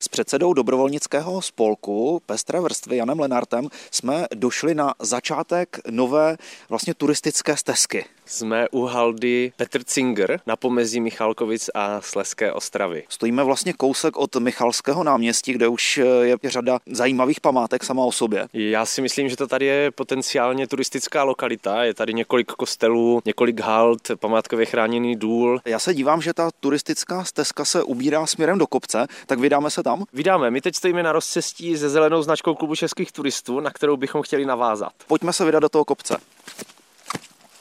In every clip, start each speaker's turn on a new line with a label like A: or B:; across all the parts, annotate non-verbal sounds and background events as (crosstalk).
A: S předsedou dobrovolnického spolku Pestré vrstvy Janem Lenartem jsme došli na začátek nové vlastně turistické stezky.
B: Jsme u haldy Petr Cinger na pomezí Michalkovic a Sleské ostravy.
A: Stojíme vlastně kousek od Michalského náměstí, kde už je řada zajímavých památek sama o sobě.
B: Já si myslím, že to tady je potenciálně turistická lokalita. Je tady několik kostelů, několik hald, památkově chráněný důl.
A: Já se dívám, že ta turistická stezka se ubírá směrem do kopce, tak vydáme se tam?
B: Vydáme. My teď stojíme na rozcestí se zelenou značkou klubu českých turistů, na kterou bychom chtěli navázat.
A: Pojďme se vydat do toho kopce.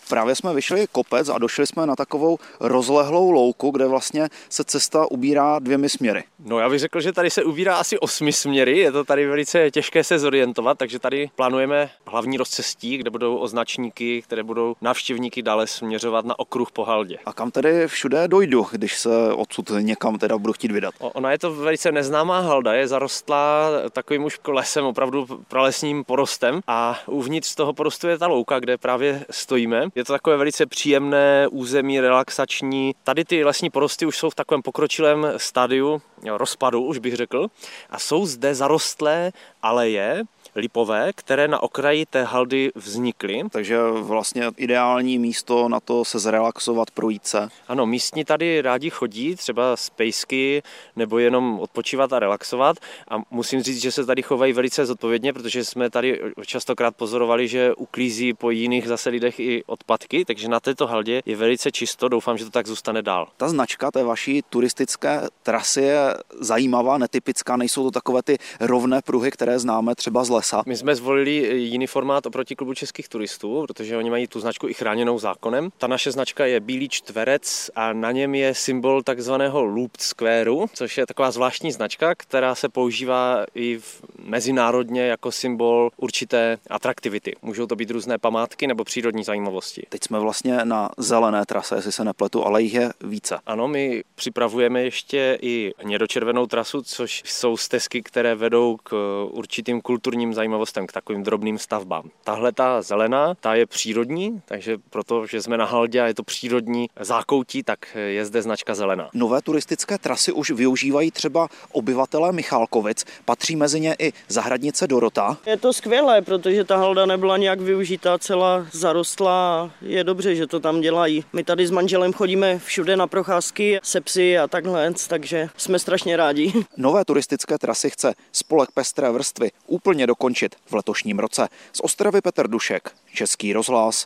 A: Právě jsme vyšli kopec a došli jsme na takovou rozlehlou louku, kde vlastně se cesta ubírá dvěmi směry.
B: No já bych řekl, že tady se ubírá asi osmi směry, je to tady velice těžké se zorientovat, takže tady plánujeme hlavní rozcestí, kde budou označníky, které budou návštěvníky dále směřovat na okruh po haldě.
A: A kam tedy všude dojdu, když se odsud někam teda budu chtít vydat?
B: O, ona je to velice neznámá halda, je zarostlá takovým už lesem, opravdu pralesním porostem a uvnitř toho porostu je ta louka, kde právě stojíme. Je to takové velice příjemné území, relaxační. Tady ty lesní porosty už jsou v takovém pokročilém stádiu rozpadu, už bych řekl, a jsou zde zarostlé aleje, lipové, které na okraji té haldy vznikly.
A: Takže vlastně ideální místo na to se zrelaxovat, projít se.
B: Ano, místní tady rádi chodí, třeba z pejsky, nebo jenom odpočívat a relaxovat. A musím říct, že se tady chovají velice zodpovědně, protože jsme tady častokrát pozorovali, že uklízí po jiných zase lidech i odpadky, takže na této haldě je velice čisto, doufám, že to tak zůstane dál.
A: Ta značka té vaší turistické trasy je zajímavá, netypická, nejsou to takové ty rovné pruhy, které známe třeba z lesa.
B: My jsme zvolili jiný formát oproti klubu českých turistů, protože oni mají tu značku i chráněnou zákonem. Ta naše značka je bílý čtverec a na něm je symbol takzvaného Loop Squareu, což je taková zvláštní značka, která se používá i v mezinárodně jako symbol určité atraktivity. Můžou to být různé památky nebo přírodní zajímavosti.
A: Teď jsme vlastně na zelené trase, jestli se nepletu, ale jich je více.
B: Ano, my připravujeme ještě i hnědočervenou trasu, což jsou stezky, které vedou k určitým kulturním zajímavostem, k takovým drobným stavbám. Tahle ta zelená, ta je přírodní, takže proto, že jsme na Haldě a je to přírodní zákoutí, tak je zde značka zelená.
A: Nové turistické trasy už využívají třeba obyvatelé Michálkovic, patří mezi ně i zahradnice Dorota.
C: Je to skvělé, protože ta halda nebyla nějak využitá, celá zarostlá. Je dobře, že to tam dělají. My tady s manželem chodíme všude na procházky se psy a takhle, takže jsme strašně rádi. (laughs)
A: Nové turistické trasy chce spolek Pestré vrstvy úplně dokončit v letošním roce. Z Ostravy Petr Dušek, Český rozhlas,